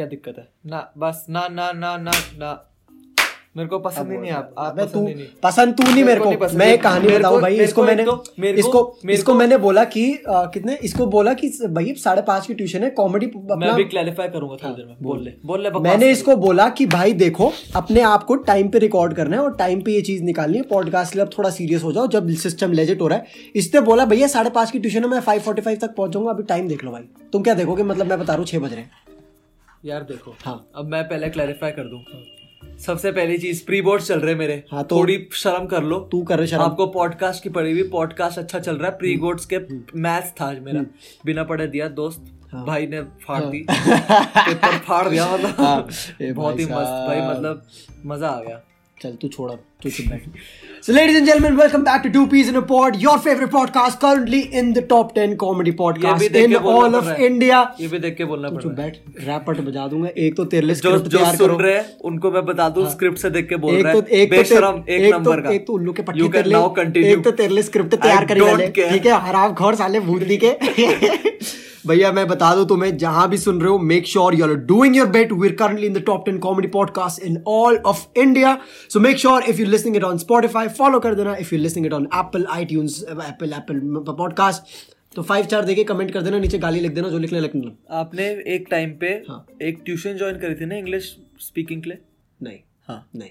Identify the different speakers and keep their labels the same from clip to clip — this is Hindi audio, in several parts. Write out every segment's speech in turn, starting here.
Speaker 1: क्या दिक्कत है? ना बस ना ना ना ना ना। मेरे को पसंद ही नहीं आप आप
Speaker 2: अबे तू
Speaker 1: पसंद नहीं।
Speaker 2: पसंद तू नहीं मेरे
Speaker 1: को नहीं
Speaker 2: मैं कहानी बताऊँ भाई इसको मैंने
Speaker 1: तो-
Speaker 2: इसको इसको मैंने बोला कि कितने इसको बोला कि भाई साढ़े पाँच की ट्यूशन है कॉमेडी
Speaker 1: मैं अभी क्लैरिफाई करूँगा थोड़ी देर में। बोल। ले बोल ले
Speaker 2: मैंने इसको बोला कि भाई देखो अपने आप को टाइम पे रिकॉर्ड करना है और टाइम पे ये चीज़ निकालनी है। पॉडकास्ट लिए अब थोड़ा सीरियस हो जाओ जब सिस्टम लेजिट हो रहा है। इसने बोला भैया साढ़े पाँच की ट्यूशन है मैं फाइव फोर्टी फाइव तक पहुँच जाऊँगा अभी टाइम देख लो भाई। तुम क्या देखोगे? मतलब मैं बता रहा हूँ छह बज रहे हैं।
Speaker 1: यार देखो
Speaker 2: हाँ।
Speaker 1: अब मैं पहले क्लैरिफाई कर दूँ। सबसे पहली चीज़ प्री बोर्ड चल रहे मेरे।
Speaker 2: हाँ, तो-
Speaker 1: थोड़ी शर्म कर लो।
Speaker 2: तू कर शर्म।
Speaker 1: आपको पॉडकास्ट की पड़ी हुई पॉडकास्ट अच्छा चल रहा है। प्री बोर्ड्स के मैथ्स था आज मेरा। बिना पढ़े दिया दोस्त
Speaker 2: हाँ।
Speaker 1: भाई ने फाड़ दी। पेपर फाड़ दिया
Speaker 2: हाँ,
Speaker 1: मतलब।
Speaker 2: हाँ।
Speaker 1: बहुत ही मस्त भाई मतलब मज़ा आ गया।
Speaker 2: चल तू छोड़ तू So ladies and gentlemen, welcome back to Two Peas in a Pod, your favorite podcast currently in the top 10 comedy podcast in all of India.
Speaker 1: ये भी देख के बोलना
Speaker 2: तू
Speaker 1: पड़ रहा है।
Speaker 2: बैठ रैपट बजा दूँगा। एक तो तेरे लिए
Speaker 1: जो जो सुन
Speaker 2: करो।
Speaker 1: रहे हैं उनको मैं बता दूँ स्क्रिप्ट से देख के बोल रहा
Speaker 2: तो
Speaker 1: है।
Speaker 2: एक तो
Speaker 1: बेशरम एक नंबर
Speaker 2: तो
Speaker 1: का।
Speaker 2: एक तो उल्लू के पट्टी तेरे लिए एक तो तेरे लिए स्क्रिप्ट तैयार करी वाले ठीक है हराम खोर साले भूतनी के। भैया मैं बता दूँ तुम्हें जहाँ भी सुन रहे हो make sure you are doing your bit we are currently in the top 10 comedy podcast in all of India so make sure if you listening it on Spotify follow कर देना if you listening it on Apple iTunes Apple Apple podcast तो फाइव स्टार देके कमेंट कर देना नीचे गाली लिख देना जो लिखने लिखना
Speaker 1: आपने एक टाइम पे
Speaker 2: हाँ।
Speaker 1: एक ट्यूशन ज्वाइन करी थी ना इंग्लिश स्पीकिंग के लिए?
Speaker 2: नहीं।
Speaker 1: हाँ।
Speaker 2: नहीं।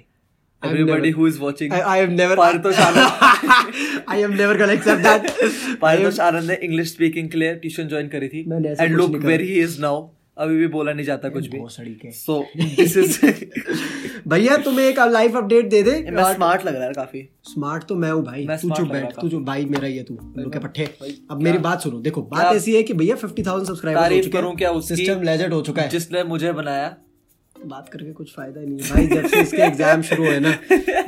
Speaker 1: Everybody who is watching
Speaker 2: I, I have never
Speaker 1: Paritosh Anand
Speaker 2: I am never gonna accept that.
Speaker 1: Paritosh Anand ने इंग्लिश स्पीकिंग के लिए ट्यूशन ज्वाइन करी थी.
Speaker 2: मैंने ऐसा
Speaker 1: एंड
Speaker 2: कुछ
Speaker 1: लुक
Speaker 2: नहीं
Speaker 1: ही अभी भी बोला नहीं जाता कुछ भी। सो दिस इज़
Speaker 2: भैया तुम्हें एक लाइव अपडेट दे दे।
Speaker 1: मैं स्मार्ट लग रहा है काफ़ी।
Speaker 2: स्मार्ट तो मैं हूँ भाई।
Speaker 1: मैं
Speaker 2: तू
Speaker 1: smart
Speaker 2: चुप बैठ। तू जो भाई मेरा ही है तू लोग के पट्टे। अब मेरी बात सुनो। देखो बात ऐसी है कि भैया फिफ्टी थाउज़ेंड सब्सक्राइबर हो चुके
Speaker 1: करूँ क्या
Speaker 2: हैं
Speaker 1: उसकी?
Speaker 2: सिस्टम लेजेंड हो चुका है।
Speaker 1: जिसने मुझे बनाया।
Speaker 2: बात करके कुछ फ़ायदा ही नहीं है। भाई जब से इसके एग्ज़ाम शुरू हुए ना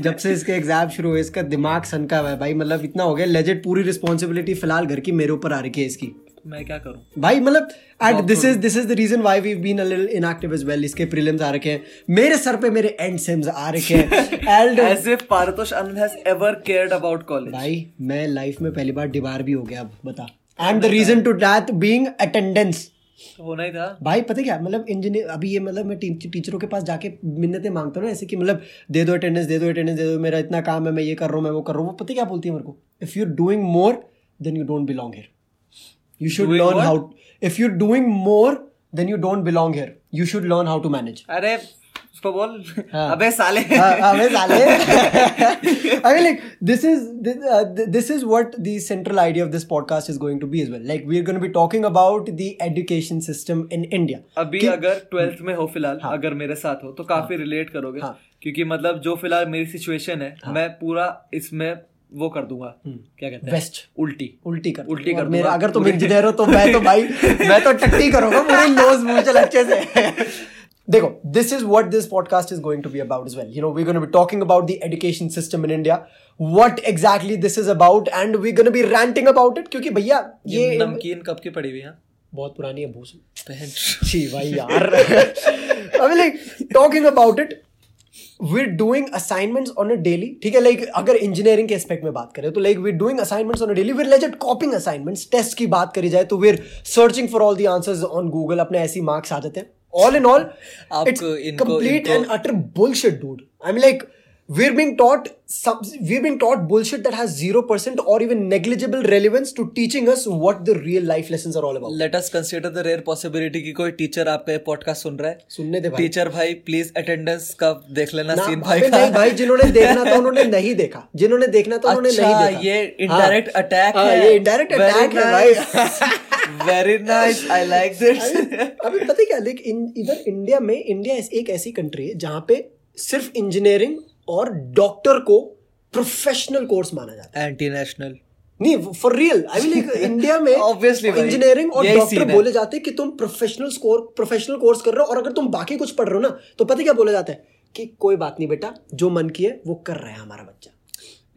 Speaker 2: जब से इसके एग्ज़ाम शुरू हुए इसका दिमाग सनका हुआ है। भाई मतलब इतना हो गया लेजेंड पूरी रिस्पॉन्सिबिलिटी फ़िलहाल घर की मेरे ऊपर आ रही है इसकी।
Speaker 1: मैं क्या करूँ?
Speaker 2: भाई मतलब and this is this is the reason why we been a little inactive as well इसके प्रीलिम्स आ रखे हैं। मेरे सर पे मेरे एंड सेम्स आ रखे हैं। And
Speaker 1: as if Paritosh Anand has ever cared about college
Speaker 2: भाई मैं लाइफ में पहली बार डिबार भी हो गया अब बता। And the reason to that being attendance
Speaker 1: होना ही था?
Speaker 2: भाई पता क्या मतलब इंजीनियर अभी ये मतलब मैं टी, टीचरों के पास जाके मिन्नतें माँगता हूँ ना ऐसे कि मतलब दे दो अटेंडेंस दे दो अटेंडेंस दे दो मेरा इतना काम है मैं ये कर रहा हूँ मैं वो कर रहा हूँ। वो पता क्या बोलती है मेरे को? If you doing more than you don't belong here you should
Speaker 1: Doing
Speaker 2: learn
Speaker 1: what?
Speaker 2: How if you doing more than you don't belong here you should learn how to manage
Speaker 1: अरे उसको बोल
Speaker 2: हाँ।
Speaker 1: अबे साले
Speaker 2: अबे साले I mean, like this is this, uh, this is what the central idea of this podcast is going to be as well. Like we're going to be talking about the education system in India.
Speaker 1: अभी अगर ट्वेल्थ में हो फ़िलहाल अगर मेरे साथ हो तो काफ़ी रिलेट करोगे
Speaker 2: हाँ।
Speaker 1: क्योंकि मतलब जो फ़िलहाल मेरी सिचुएशन है मैं पूरा इसमें वो कर दूँगा। क्या कहते हैं?
Speaker 2: West.
Speaker 1: उल्टी।
Speaker 2: उल्टी कर
Speaker 1: उल्टी कर
Speaker 2: मेरा अगर तुम इंजीनियर हो तो मैं तो भाई मैं तो टट्टी करूँगा पूरे नोज़ चल अच्छे से। देखो this is what this podcast is going to be about as well you know we gonna be talking about the education system in India what exactly this is about and we gonna be ranting about it क्योंकि भैया
Speaker 1: ये
Speaker 2: ये
Speaker 1: नमकीन कब की पड़ी हुई है?
Speaker 2: बहुत पुरानी है भूस।
Speaker 1: पहन।
Speaker 2: छी भाई यार। Mean like talking about it we doing assignments on a daily ठीक है? लाइक अगर इंजीनियरिंग के एस्पेक्ट में बात करें तो like we're doing assignments on daily we're legit copying assignment test की बात करी जाए तो we're searching for all the answer on Google अपने ऐसी मार्क्स आ जाते हैं। All in all it's complete and utter bullshit dude I am like we're being taught some, we're being taught bullshit that has 0% or even negligible relevance to teaching us what the real life lessons are all about.
Speaker 1: Let us consider the rare possibility कि कोई टीचर आपका पॉडकास्ट सुन रहा है।
Speaker 2: सुनने दे भाई।
Speaker 1: टीचर भाई प्लीज़ अटेंडेंस का देख लेना सीन भाई का।
Speaker 2: नहीं भाई जिन्होंने देखना था उन्होंने नहीं देखा। जिन्होंने देखना था उन्होंने
Speaker 1: अच्छा,
Speaker 2: नहीं देखा।
Speaker 1: ये indirect
Speaker 2: हाँ, हाँ,
Speaker 1: है।
Speaker 2: ये indirect
Speaker 1: Very
Speaker 2: है भाई।
Speaker 1: Very nice I like this
Speaker 2: अभी पता क्या देख इधर इंडिया में इंडिया एक ऐसी कंट्री है जहाँ पे सिर्फ़ इंजीनियरिंग और डॉक्टर को प्रोफेशनल कोर्स माना जाता है।
Speaker 1: एंटी नेशनल
Speaker 2: नहीं for real I mean India में
Speaker 1: ऑब्वियसली
Speaker 2: इंजीनियरिंग और डॉक्टर बोले जाते हैं कि तुम प्रोफेशनल स्कोर प्रोफेशनल कोर्स कर रहे हो और अगर तुम बाकी कुछ पढ़ रहे हो ना तो पता क्या बोला जाता है? कि कोई बात नहीं बेटा जो मन की है वो कर रहा है हमारा बच्चा।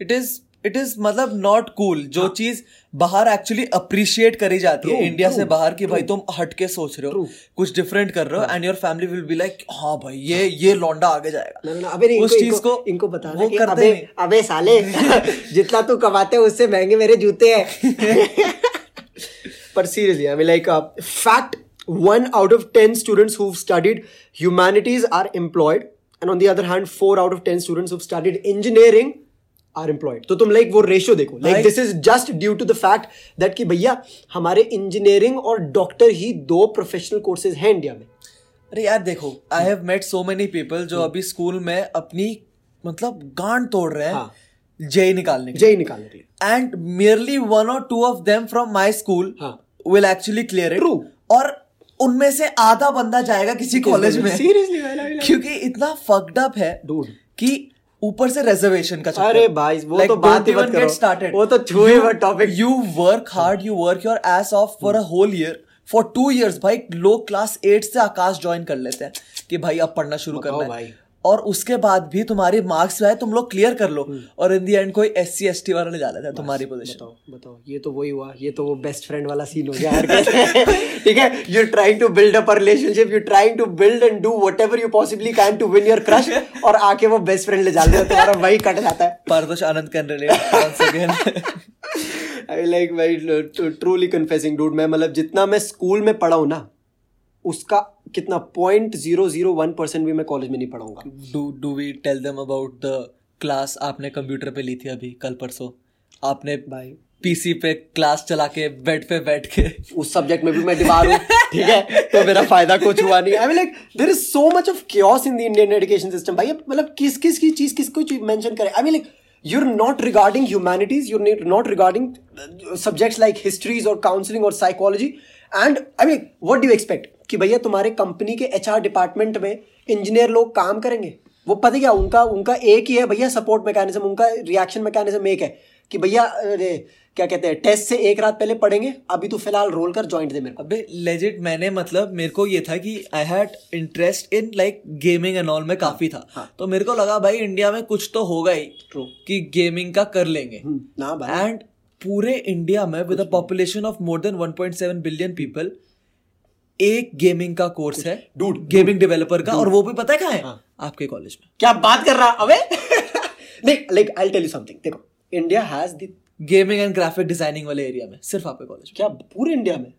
Speaker 1: इट इज़ इट इज़ मतलब नॉट कूल जो हाँ. चीज़ बाहर एक्चुअली अप्रिशिएट करी जाती है
Speaker 2: हाँ। True,
Speaker 1: इंडिया से बाहर की भाई तुम हटके सोच रहे हो
Speaker 2: True.
Speaker 1: कुछ डिफरेंट कर रहे हो and your family will be like हाँ भाई ये ये लौंडा आगे जाएगा
Speaker 2: ना, ना, अबे
Speaker 1: उस चीज़ को
Speaker 2: इनको बताना
Speaker 1: वो
Speaker 2: कि
Speaker 1: करते
Speaker 2: अबे अबे साले जितना तू कमाते हो उससे महँगे मेरे जूते हैं पर seriously I mean like fact one out of 10 students who've studied humanities are employed and on the other hand 4 out of 10 students who've studied engineering are employed. तो तुम लाइक वो रेशियो देखो.
Speaker 1: Like
Speaker 2: this is just due to the fact that कि भैया हमारे इंजीनियरिंग और डॉक्टर ही दो प्रोफेशनल कोर्सेज हैं इंडिया में.
Speaker 1: अरे यार देखो I have met so many people जो अभी स्कूल में अपनी मतलब गांड तोड़ रहे
Speaker 2: हैं
Speaker 1: हाँ। जेई निकालने के
Speaker 2: जेई निकालने के लिए.
Speaker 1: एंड merely वन और two of them from my
Speaker 2: school.
Speaker 1: Will actually clear it
Speaker 2: True.
Speaker 1: और उनमें से आधा बंदा जाएगा किसी कॉलेज में.
Speaker 2: सीरियसली
Speaker 1: क्योंकि इतना फक्ड अप है
Speaker 2: Dude.
Speaker 1: कि ऊपर से रिजर्वेशन का
Speaker 2: अरे भाई वो
Speaker 1: like,
Speaker 2: तो बात ही मत करो। वो तो छुए हुआ topic
Speaker 1: you work hard you work your ass off for a whole year for two years भाई लो क्लास एट से आकाश ज्वाइन कर लेते हैं कि भाई अब पढ़ना शुरू करना है। और उसके बाद भी तुम्हारी मार्क्स जो है तुम लोग क्लियर कर लो। और इन दी एंड कोई एस सी एस टी वाला ले जा लेता है तुम्हारी पोजीशन
Speaker 2: बताओ बताओ ये तो वही हुआ ये तो वो बेस्ट फ्रेंड वाला सीन हो गया ठीक है you are trying to build up a relationship you trying to build and do whatever you possibly can to win your crush और आके वो बेस्ट फ्रेंड ले जाते हैं तुम्हारा वही कट जाता है।
Speaker 1: Paritosh Anand can relate again
Speaker 2: I like very truly confessing dude मैं मतलब जितना मैं स्कूल में पढ़ा हूँ ना उसका कितना point zero zero one percent भी मैं कॉलेज में नहीं पढ़ाऊँगा।
Speaker 1: Do do we tell them about the class आपने कंप्यूटर पे ली थी अभी कल परसों? आपने
Speaker 2: भाई।
Speaker 1: पीसी पे क्लास चला के बेड पे बैठ के?
Speaker 2: उस सब्जेक्ट में भी मैं दीवार हूँ ठीक है? तो मेरा फ़ायदा कुछ हुआ नहीं। I mean like there is so much of chaos in the Indian education system भाई। मतलब किस किस की चीज़ किसको चीज़ मेंशन करें? I mean like you're not regarding humanities you're not- not regarding uh, subjects like histories और or psychology and i mean what do you expect? कि भैया तुम्हारे कंपनी के एचआर डिपार्टमेंट में इंजीनियर लोग काम करेंगे? वो पता क्या उनका उनका एक ही है भैया सपोर्ट मैकेनिज्म उनका रिएक्शन मैकेनिज्म एक है कि भैया अरे, क्या कहते हैं टेस्ट से एक रात पहले पढ़ेंगे अभी तो फ़िलहाल रोल कर ज्वाइंट दे मेरे को।
Speaker 1: अबे लेजिट मैंने मतलब मेरे को ये था कि I had interest in like gaming and all में काफ़ी था।
Speaker 2: हाँ।
Speaker 1: तो मेरे को लगा भाई इंडिया में कुछ तो होगा ही
Speaker 2: True.
Speaker 1: कि गेमिंग का कर लेंगे।
Speaker 2: हम्म, ना भाई।
Speaker 1: एंड पूरे इंडिया में with a population of more than 1.7 billion people एक गेमिंग का कोर्स है
Speaker 2: डूड
Speaker 1: गेमिंग डेवलपर का और वो भी पता है कहाँ है?
Speaker 2: हाँ।
Speaker 1: आपके कॉलेज में।
Speaker 2: क्या बात कर रहा अबे? नहीं like I tell you something देखो India has the
Speaker 1: gaming and graphic designing वाले एरिया में सिर्फ़ आपके कॉलेज
Speaker 2: क्या पूरे इंडिया में?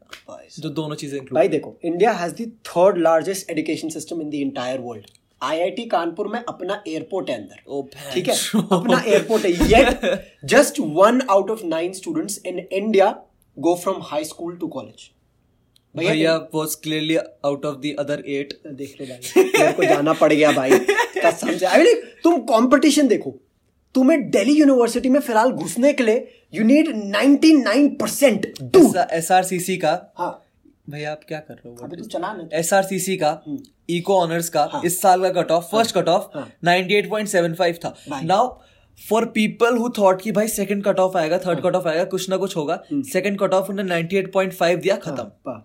Speaker 1: जो दोनों चीज़ें
Speaker 2: भाई देखो India has the third largest education system in the entire world IIT Kanpur में अपना एयरपोर्ट है अंदर। ठीक है? अपना एयरपोर्ट है। Yet just one out of nine students in India go from high school to college
Speaker 1: भैया was clearly out of the other eight
Speaker 2: देख लो भाई मेरे को जाना पड़ गया भाई। कसम से। आई मीन तुम कंपटीशन देखो। तुम्हें दिल्ली यूनिवर्सिटी में फ़िलहाल घुसने के लिए you need 99% percent
Speaker 1: S R C C का।
Speaker 2: हाँ।
Speaker 1: भैया आप क्या कर रहे हो?
Speaker 2: अबे तू चला
Speaker 1: एस आर सी सी का इको ऑनर्स का
Speaker 2: हाँ।
Speaker 1: इस साल का cut off first cut off
Speaker 2: हाँ।
Speaker 1: 98.75 था।
Speaker 2: भाई।
Speaker 1: Now for people who thought कि भाई सेकंड कट ऑफ़ आएगा थर्ड कट ऑफ़ आएगा कुछ ना कुछ होगा सेकंड कट ऑफ़ उन्होंने 98.5 दिया खत्म।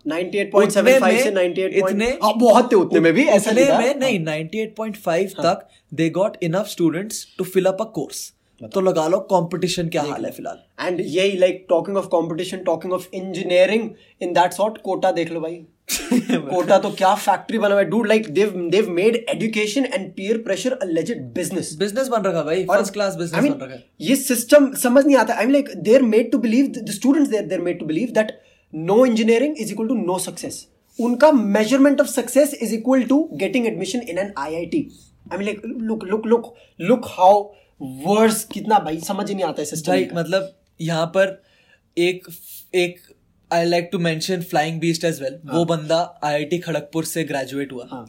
Speaker 2: 98.75 से 98
Speaker 1: इतने-
Speaker 2: हाँ बहुत थे उतने में भी ऐसा नहीं।
Speaker 1: में नहीं 98.5 तक they got enough students to fill up a course तो लगा लो कंपटीशन क्या हाल है फ़िलहाल।
Speaker 2: एंड यही like talking of competition talking of engineering in that sort Kota देख लो भाई। कोटा तो क्या फैक्ट्री बना हुआ है? Dude like they've they've made education and peer pressure a legit business
Speaker 1: business बन रखा भाई फ़र्स्ट क्लास बिज़नेस बन रखा
Speaker 2: ये सिस्टम समझ नहीं आता। I mean like they are made to believe the students they are made to believe that no engineering is equal to no success उनका measurement of success is equal to getting admission in an IIT I mean like look look look look how worse कितना भाई समझ ही नहीं आता है सिस्टम
Speaker 1: मतलब यहाँ पर एक एक I like to mention flying beast as well वो बंदा आईआईटी खड़गपुर से ग्रेजुएट हुआ।
Speaker 2: हाँ।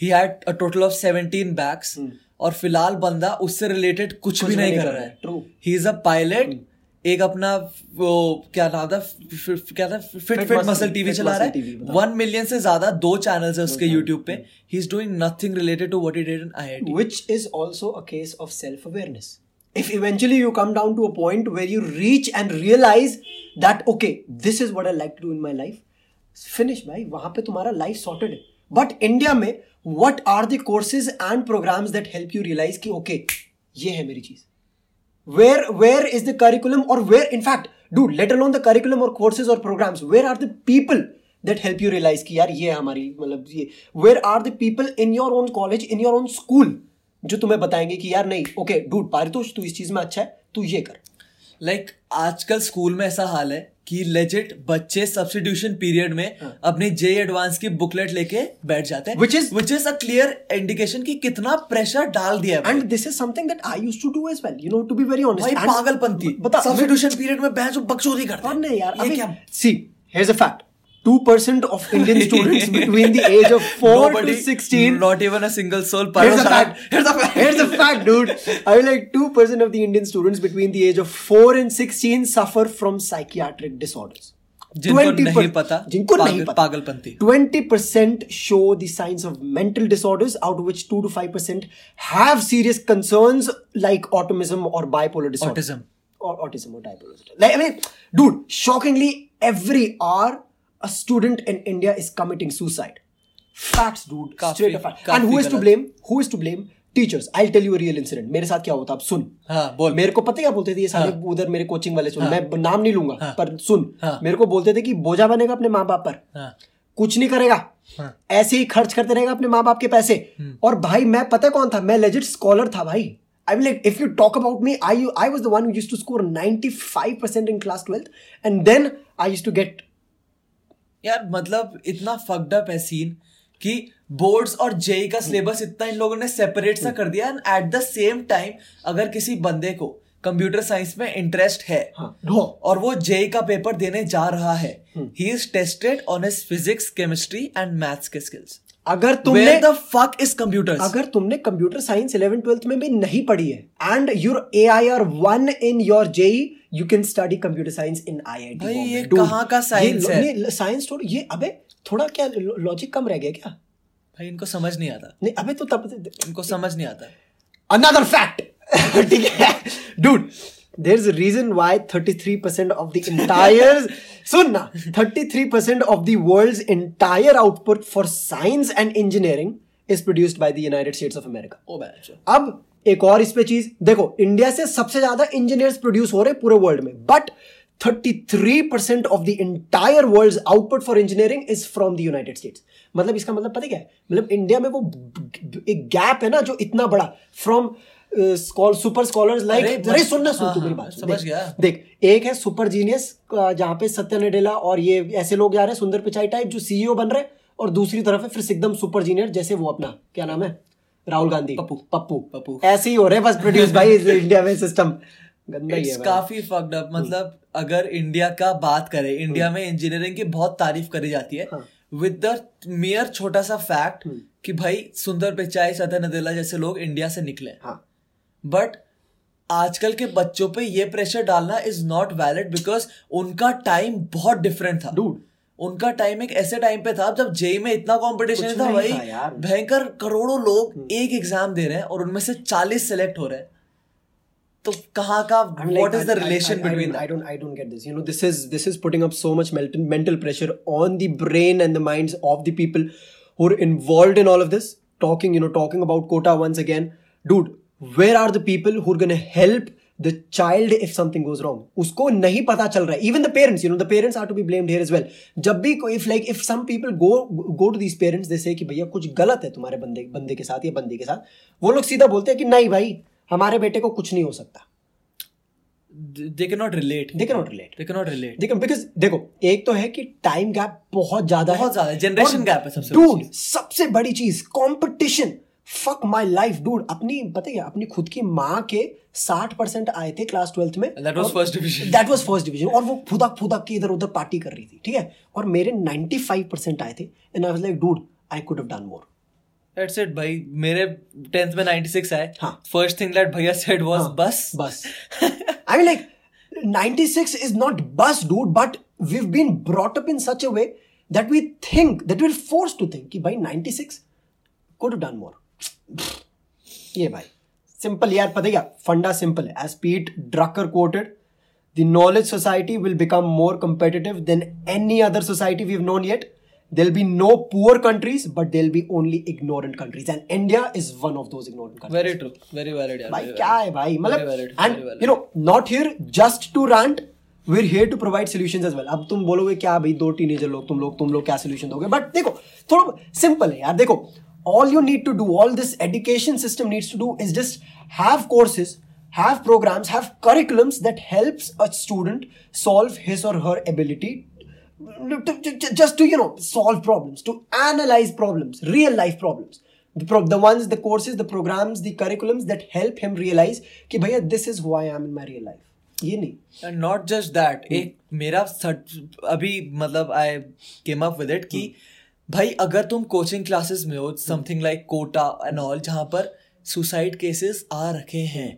Speaker 1: He had a total of 17 backs और फ़िलहाल बंदा उससे रिलेटेड कुछ, कुछ भी नहीं नहीं कर रहा है।
Speaker 2: True.
Speaker 1: He is a pilot एक अपना वो क्या नाम था क्या था फिट फिट मसल टीवी चला रहा है। वन मिलियन से ज़्यादा दो चैनल्स है उसके यूट्यूब पे। He is doing nothing related to what he did in IIT
Speaker 2: which is also a case of self awareness. If eventually you come down to a point where you reach and realize that, okay, this is what I like to do in my life, finish, भाई वहाँ पे तुम्हारा life sorted है. But India में what are the courses and programs that help you realize कि okay, ये है मेरी चीज़. Where where is the curriculum or where in fact, dude, let alone the curriculum or courses or programs, where are the people that help you realize कि यार ये हमारी मतलब ये where are the people in your own college in your own school जो तुम्हें बताएँगे कि यार नहीं ओके डूड पारितोष तू इस चीज़ में अच्छा है तू ये कर।
Speaker 1: लाइक like, आजकल स्कूल में ऐसा हाल है कि लेजिट बच्चे सब्स्टिट्यूशन पीरियड में अपनी जे एडवांस की बुकलेट लेके बैठ जाते हैं
Speaker 2: हाँ। Which is-
Speaker 1: which is a clear indication कि कितना प्रेशर डाल दिया है
Speaker 2: and this is something that I used to do as well you know to be very
Speaker 1: honest
Speaker 2: भाई
Speaker 1: पागलपंती
Speaker 2: बता
Speaker 1: सब्स्टिट्यूशन पीरियड में बैंच बकचोदी करते हैं।
Speaker 2: नहीं यार अभी
Speaker 1: क्या
Speaker 2: see here's a fact. 2% of Indian students between the age of 4
Speaker 1: Nobody,
Speaker 2: to 16
Speaker 1: not even a single soul
Speaker 2: Here's the
Speaker 1: Parvaz
Speaker 2: fact.
Speaker 1: Anand. Here's the fact.
Speaker 2: Here's the fact, dude. I mean, like 2% of the Indian students between the age of 4 and 16 suffer from psychiatric disorders.
Speaker 1: जिनको
Speaker 2: 20%
Speaker 1: नहीं पता,
Speaker 2: जिनको नहीं
Speaker 1: पागल-
Speaker 2: पता
Speaker 1: पागलपंती।
Speaker 2: 20% show the signs of mental disorders, out of which 2 to 5% have serious concerns like autism or bipolar disorder.
Speaker 1: Autism.
Speaker 2: Or autism or bipolar disorder. Like, I mean, dude, shockingly, every hour a student in India is committing suicide. Facts, dude.
Speaker 1: काफी-
Speaker 2: Straight up fact. And who is to blame? Who is to blame? Teachers. I'll tell you a real incident. मेरे साथ क्या होता अब सुन
Speaker 1: हाँ, बोल।
Speaker 2: मेरे को पता है क्या बोलते थे ये सारे उधर मेरे कोचिंग वाले सुन मैं नाम नहीं लूँगा पर सुन
Speaker 1: हाँ।
Speaker 2: मेरे को बोलते थे कि बोझा बनेगा अपने माँ बाप पर
Speaker 1: हाँ।
Speaker 2: कुछ नहीं करेगा
Speaker 1: हाँ।
Speaker 2: ऐसे ही खर्च करते रहेगा अपने माँ बाप के पैसे और भाई मैं पता कौन था मैं लेजिट स्कॉलर था भाई I mean, like, if you talk about me, I I was the one who used to score 95% in class 12th, and then I used to get
Speaker 1: यार मतलब इतना फकड अप है सीन कि बोर्ड्स और जेई का सिलेबस इतना इन लोगों ने सेपरेट सा कर दिया and at the same time अगर किसी बंदे को कंप्यूटर साइंस में इंटरेस्ट है
Speaker 2: हाँ,
Speaker 1: और वो जेई का पेपर देने जा रहा है he is tested on his physics chemistry and maths के स्किल्स
Speaker 2: अगर तुमने
Speaker 1: द फक इज़ कंप्यूटर्स
Speaker 2: अगर तुमने कंप्यूटर साइंस 11 12th में भी नहीं पढ़ी है and you're A I R one in your JEE you can study computer science in I I
Speaker 1: T ये कहाँ का साइंस है?
Speaker 2: साइंस थोड़ा ये अबे थोड़ा क्या लॉजिक कम रह गया क्या?
Speaker 1: भाई इनको समझ नहीं आता।
Speaker 2: नहीं अबे तो तब
Speaker 1: इनको समझ नहीं आता।
Speaker 2: अनदर फैक्ट ठीक है। Dude there's a reason why 33% of the entire सुन ना 33% of the world's entire output for science and engineering is produced by the United States of America.
Speaker 1: ओ
Speaker 2: अब एक और इस पे चीज़ देखो इंडिया से सबसे ज़्यादा इंजीनियर्स प्रोड्यूस हो रहे पूरे वर्ल्ड में but 33% of the entire world output for engineering is from the United States मतलब इसका मतलब पता क्या है? मतलब इंडिया में वो एक गैप है ना जो इतना बड़ा फ्रॉम सुपर स्कॉलर्स लाइक
Speaker 1: अरे,
Speaker 2: सुनना सुन
Speaker 1: हाँ,
Speaker 2: तू मेरी
Speaker 1: हाँ,
Speaker 2: बात
Speaker 1: समझ गया।
Speaker 2: देख एक है सुपर जीनियस जहाँ पे सत्य नडेला और ये ऐसे लोग जा रहे हैं सुंदर पिचाई टाइप जो सीईओ बन रहे हैं और दूसरी तरफ़ है फिर एकदम सुपर जीनियर जैसे वो अपना क्या नाम है? राहुल गांधी।
Speaker 1: पप्पू।
Speaker 2: पप्पू।
Speaker 1: पप्पू।
Speaker 2: ऐसे ही हो रहे बस प्रोड्यूस भाई इंडिया में सिस्टम गंदा ही है
Speaker 1: काफ़ी फक्ड अप मतलब अगर इंडिया का बात करें इंडिया में इंजीनियरिंग की बहुत तारीफ़ करी जाती है
Speaker 2: हाँ।
Speaker 1: विद द मियर छोटा सा फैक्ट कि भाई सुंदर पिचाई सदर नदेला जैसे लोग इंडिया से निकले
Speaker 2: हाँ।
Speaker 1: बट आजकल के बच्चों पे ये प्रेशर डालना इज़ नॉट वैलिड बिकॉज़ उनका टाइम बहुत डिफरेंट था।
Speaker 2: डूड
Speaker 1: उनका टाइम एक ऐसे टाइम पे था जब जेई में इतना कंपटीशन था भाई भयंकर करोड़ों लोग एक एग्ज़ाम दे रहे हैं और उनमें से चालीस सिलेक्ट हो रहे हैं। तो कहा का
Speaker 2: what is
Speaker 1: the relation between
Speaker 2: I don't I don't get this you know this is this is putting up so much mental pressure on the brain and the minds of the people who are involved in all of this talking you know talking about Kota once again dude where are the people who help the child if something goes wrong उसको नहीं पता चल रहा है। Even the parents you know the parents are to be blamed here as well जब भी if like if some people go go to these parents जैसे कि भैया कुछ गलत है तुम्हारे बंदे बंदे के साथ या बंदी के साथ। वो लोग सीधा बोलते हैं कि नहीं भाई हमारे बेटे को कुछ नहीं हो सकता।
Speaker 1: दे के नॉट रिलेट
Speaker 2: दे के नॉट रिलेट
Speaker 1: दे के नॉट रिलेट
Speaker 2: देखो बिकॉज़ देखो एक तो है कि टाइम गैप बहुत ज़्यादा
Speaker 1: बहुत ज़्यादा
Speaker 2: जनरेशन
Speaker 1: गैप है सबसे
Speaker 2: सबसे बड़ी चीज़ competition fuck my life dude अपनी पता है क्या, अपनी खुद की माँ के 60 परसेंट आए थे क्लास ट्वेल्थ में।
Speaker 1: That was first division.
Speaker 2: That was first division और वो फुदक फुदक के इधर उधर पार्टी कर रही थी ठीक है? और मेरे 95 परसेंट आए थे। And I was like dude I could have done more
Speaker 1: that's it भाई। मेरे 10th में 96 आए।
Speaker 2: हाँ।
Speaker 1: फ़र्स्ट थिंग दैट भैया सेड वाज
Speaker 2: हाँ,
Speaker 1: बस।
Speaker 2: बस। I mean, like, 96 is not bus, dude, but we've been brought up in such a way that we think, that we're forced to think, कि भाई 96 could have done more. ये भाई सिंपल यार पता क्या फंडा सिंपल है as Peter Drucker quoted the knowledge society will become more competitive than any other society we've known yet there'll be no poor countries but there'll be only ignorant countries and india is one of those ignorant countries
Speaker 1: very true very valid यार
Speaker 2: भाई
Speaker 1: very
Speaker 2: क्या
Speaker 1: valid.
Speaker 2: है भाई
Speaker 1: Very
Speaker 2: मतलब
Speaker 1: valid,
Speaker 2: and
Speaker 1: very valid.
Speaker 2: You know not here just to rant we are here to provide solutions as well अब तुम बोलोगे क्या भाई दो टीनेजर लोग तुम लोग तुम लोग क्या सॉल्यूशन दोगे बट देखो थोड़ा सिंपल है यार देखो all you need to do all this education system needs to do is just have courses have programs have curriculums that helps a student solve his or her ability to- to- to- just to you know solve problems to analyze problems real life problems the, pro- the ones the courses the programs the curriculums that help him realize कि भैया this is who I am in my real life ये नहीं
Speaker 1: एंड नॉट जस्ट दैट एक मेरा सट- अभी मतलब I came up with it कि भाई अगर तुम कोचिंग क्लासेस में हो something like Kota and all जहाँ पर सुसाइड केसेस आ रखे हैं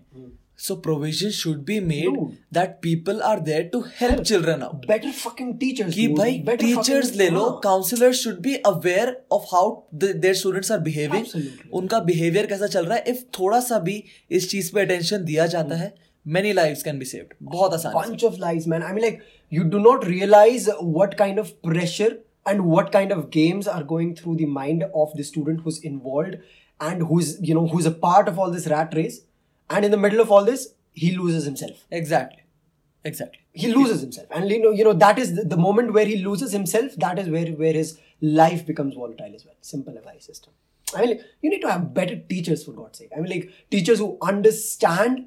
Speaker 1: so provision should be made
Speaker 2: Dude.
Speaker 1: That people are there to help children
Speaker 2: better fucking teachers
Speaker 1: कि भाई
Speaker 2: Better
Speaker 1: टीचर्स ले लो
Speaker 2: हाँ.
Speaker 1: Counsellors should be aware of how their students are behaving
Speaker 2: Absolutely.
Speaker 1: उनका बिहेवियर कैसा चल रहा है इफ़ थोड़ा सा भी इस चीज़ पे अटेंशन दिया जाता है many lives can be saved बहुत आसान
Speaker 2: bunch of lies, man. I mean, like, you do not realize what kind of pressure and what kind of games are going through the mind of the student who's involved and who's, you know, who's a part of all this rat race. And in the middle of all this, he loses himself.
Speaker 1: Exactly. Exactly.
Speaker 2: He loses himself. And, you know, you know that is the, the moment where he loses himself, that is where, where his life becomes volatile as well. Simple advice system. I mean, like, you need to have better teachers, for God's sake. I mean, like, teachers who understand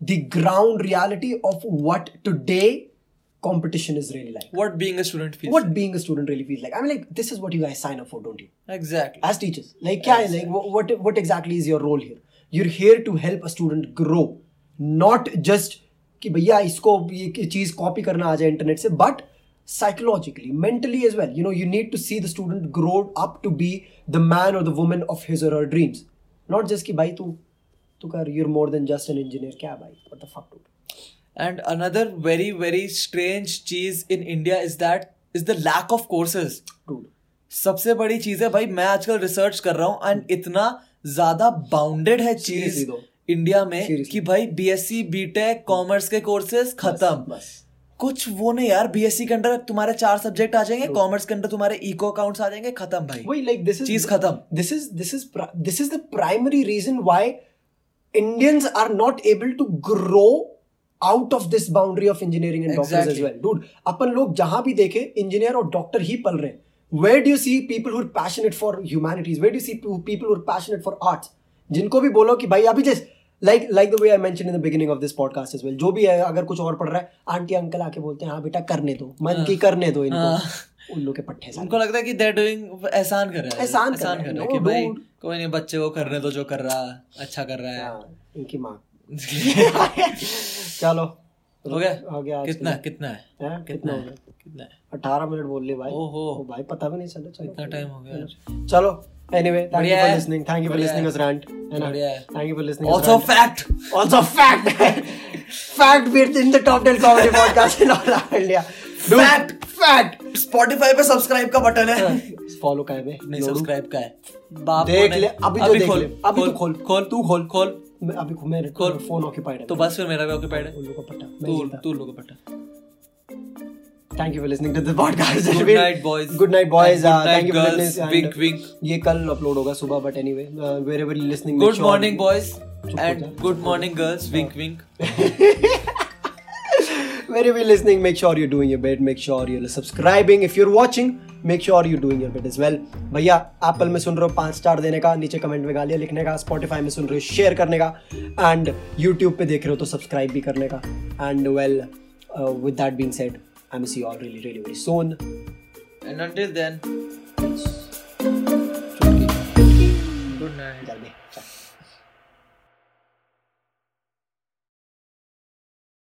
Speaker 2: the ground reality of what today competition is really like.
Speaker 1: What being a student feels.
Speaker 2: What being a student really feels like. I mean, like, this is what you guys sign up for, don't you?
Speaker 1: Exactly.
Speaker 2: As teachers. Like, क्या है, like, wh- what, what exactly is your role here? You're here to help a student grow. Not just कि भैया इसको ये चीज कॉपी करना आ जाए इंटरनेट से but psychologically mentally as well you know you need to see the student grow up to be the man or the woman of his or her dreams not just कि भाई तू तू कर you're more than just an engineer क्या भाई what the fuck dude
Speaker 1: And another very very strange cheese in India is that is the lack of courses सबसे बड़ी चीज़ है भाई मैं आजकल रिसर्च कर रहा हूँ एंड इतना ज़्यादा बाउंडेड है चीज़ इंडिया में कि भाई बीएससी बीटेक कॉमर्स के कोर्सेज खत्म। कुछ वो नहीं यार बी एस सी के अंदर तुम्हारे चार सब्जेक्ट आ जाएँगे कॉमर्स के अंदर तुम्हारे इको अकाउंट आ जाएँगे खत्म भाई।
Speaker 2: लाइक दिस
Speaker 1: चीज़ खत्म।
Speaker 2: This is this is this is the primary reason why Indians are not able to grow out of this boundary of engineering and doctors as well dude अपन लोग जहाँ भी देखे इंजीनियर और डॉक्टर ही पल रहे where do you see people who are passionate for humanities where do you see people who are passionate for arts जिनको भी बोलो कि भाई अभी just like like the way I mention in the beginning of this podcast as well जो भी है अगर कुछ और पढ़ रहा है आंटी अंकल आके बोलते हैं हाँ बेटा करने दो। मन हाँ। की करने दो इनको। हाँ। उल्लू के पट्टे
Speaker 1: उनको लगता है कि बच्चे वो करने दो जो कर रहा अच्छा कर रहा है
Speaker 2: हाँ, इनकी माँ। चलो।
Speaker 1: हो गया?
Speaker 2: हो गया
Speaker 1: कितना कितना है?
Speaker 2: हैं? कितना हो
Speaker 1: कितना है?
Speaker 2: अठारह मिनट बोल ले भाई।
Speaker 1: ओहो।
Speaker 2: भाई पता भी नहीं चला। चलो
Speaker 1: इतना टाइम हो गया
Speaker 2: चलो एनीवे थैंक यू
Speaker 1: बढ़िया for.
Speaker 2: Listening thank you for
Speaker 1: बढ़िया
Speaker 2: लिसनिंग
Speaker 1: है।
Speaker 2: अस रैंट है ना। Thank you for listening
Speaker 1: Also fact.
Speaker 2: also fact fact we're in the top 10 comedy podcast in all of India.
Speaker 1: Fact.
Speaker 2: fact
Speaker 1: Spotify पे सब्सक्राइब का बटन है।
Speaker 2: फॉलो का है बे
Speaker 1: नहीं। सब्सक्राइब का है। बाप
Speaker 2: देख ले अभी जो देख ले। अभी तू खोल।
Speaker 1: खोल
Speaker 2: तू खोल
Speaker 1: खोल।
Speaker 2: अभी मेरे
Speaker 1: खोल।
Speaker 2: फ़ोन ऑक्यूपाइड है
Speaker 1: तो बस फिर मेरा भी ऑक्यूपाइड है
Speaker 2: उन लोगों को मैं
Speaker 1: तू। तू लोगों को
Speaker 2: the podcast.
Speaker 1: Good night, boys.
Speaker 2: Good night, boys.
Speaker 1: And good
Speaker 2: Uh,
Speaker 1: night,
Speaker 2: thank you for
Speaker 1: girls.
Speaker 2: listening. And
Speaker 1: Wink, wink.
Speaker 2: ये कल अपलोड होगा सुबह but anyway you're listening make good
Speaker 1: morning boys
Speaker 2: हो and.
Speaker 1: Good morning girls wink wink
Speaker 2: wherever you're listening, make sure you're doing your bit make sure you're subscribing. If you're watching, make sure you're doing your bit as well. भैया एप्पल में सुन रहे हो पाँच स्टार देने का, नीचे कमेंट में गालियाँ लिखने का स्पॉटिफाई में सुन रहे हो शेयर करने का एंड यूट्यूब पे देख रहे हो तो सब्सक्राइब भी करने का. And well with that being said I miss you all really
Speaker 1: really very soon and until
Speaker 2: then